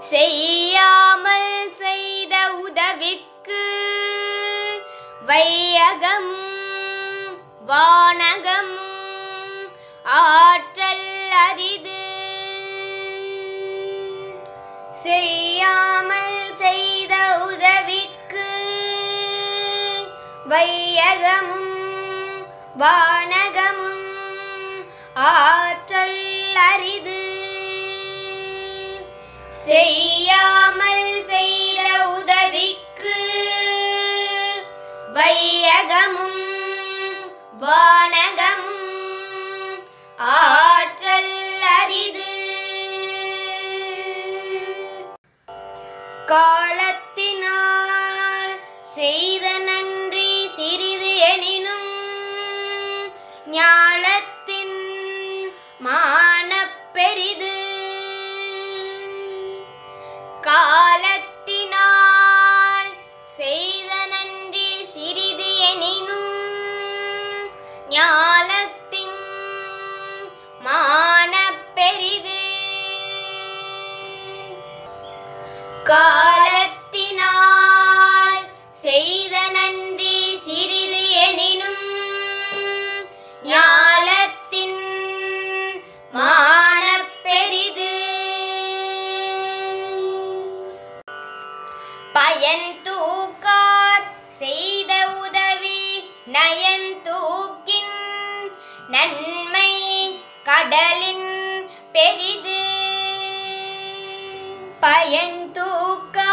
செய்யாமல் செய்த உதவிக்கு வையகமும் வானகமும் ஆற்றல் அரிது. செய்யாமல் செய்த உதவிக்கு வையகமும் வானகமும் ஆற்றல் அரிது. செய்யாமல் செய்த உதவிக்கு வையகமும் பயன் தூக்கார் செய்த உதவி நயன் தூக்கின் நன்மை கடலின் பெரிது. பயன் தூக்கா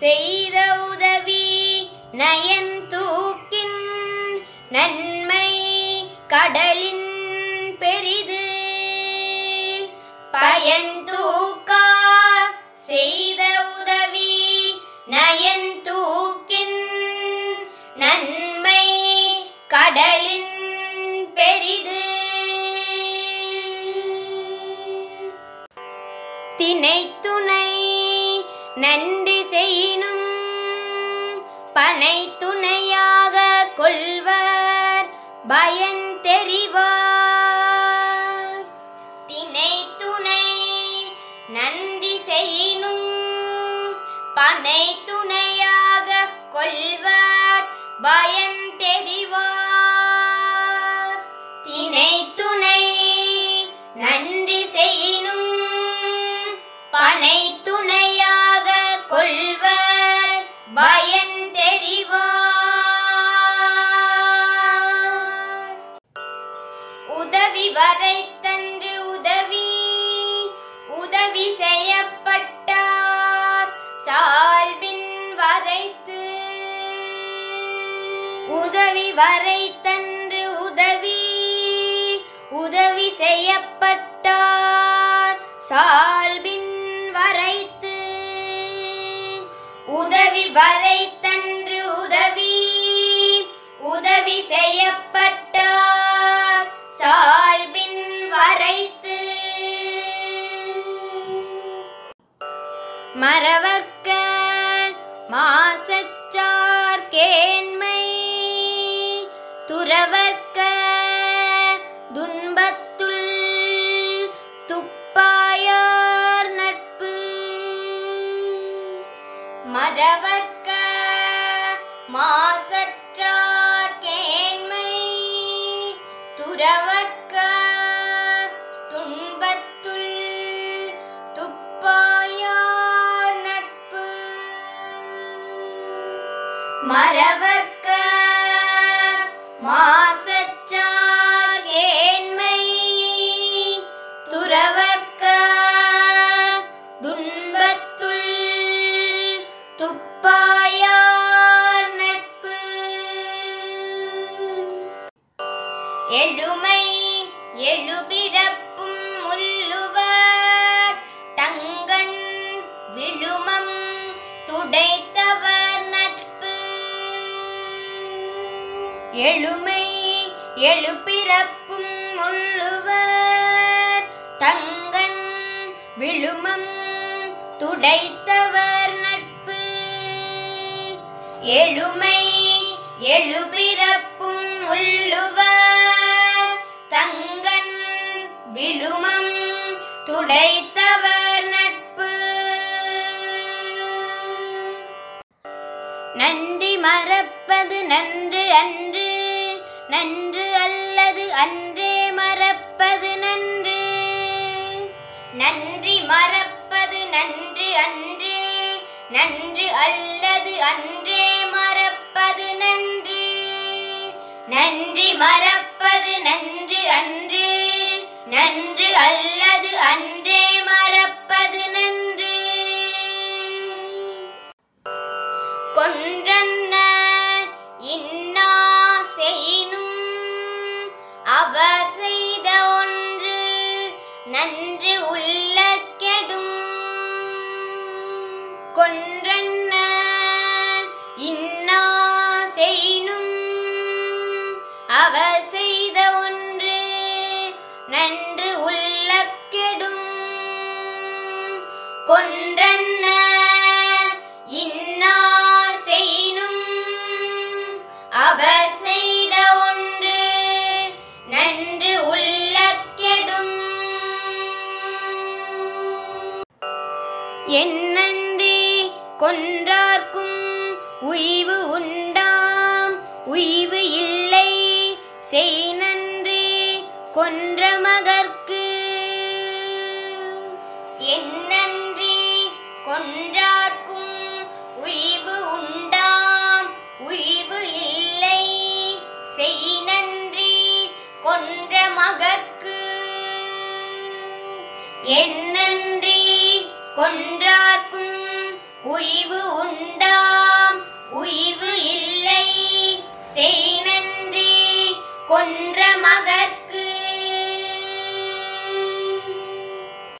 செய்த உதவி நயன் தூக்கின் நன்மை கடலின் பெரிது. பயன் திணைத்துணை நன்றி செய்யினும் பனை துணையாக கொள்வர் பயன் தெரிவார். தினை துணை நன்றி செய்யினும் பனை துணையாக கொள்வர் பயன் தெரிவார். தினை வரை தன்று உதவி உதவி செய்யப்பட்டார். சால்பின் வரைத்து உதவி வரை தன்று உதவி உதவி செய்யப்பட்டார். சால்பின் வரைத்து உதவி வரை தன்று உதவி உதவி செய்யப்பட்டார் மறவர்க்க மாசச்சார் கேண்மை துறவர்க்க துன்பத்துள் துப்பாயார் நட்பு. மறவர்க்க மாசற்றார் கேண்மை துறவர்க்க மறவர்க்க மாசற்றார் ஏன்மை துறவர்க்க துன்பத்துள் துப்பாயார் நட்பு. எழுமை எழுபிறப்பும் முள்ளுவர் தங்கண் விழும எழுமை எழுபிறப்பும் உள்ளுவர். தங்கன் விழுமம் துடைத்தவர் நட்பு. எழுமை எழுபிறப்பும் உள்ளுவர். தங்கன் விழுமம் துடைத்த மறப்பது நன்று அன்று நன்று அல்லது அன்றே மறப்பது நன்று. நன்றி மறப்பது நன்று அன்று நன்று அல்லது அன்றே மறப்பது நன்று. நன்றி மறப்பது நன்று அன்று நன்று அல்லது அன்றே மறப்பது நன்று. அவர் செய்த ஒன்று நன்று உள்ள கெடும் கொன்றன்ன இன்னா செய்னும் அவர் செய்த ஒன்று நன்று உள்ள கெடும் என்னன்றி கொன்றார்க்கும் உய்வு உண்டாம். உய்வு இல்லை கொன்றார்க்கும் உய்வு உண்டாம். உய்வு இல்லை. செய் நன்றி கொன்ற மகர்க்கு என்னன்றி கொன்றார்க்கும் உய்வு உண்டாம். உய்வு இல்லை. செய் நன்றி கொன்ற மகர்க்கு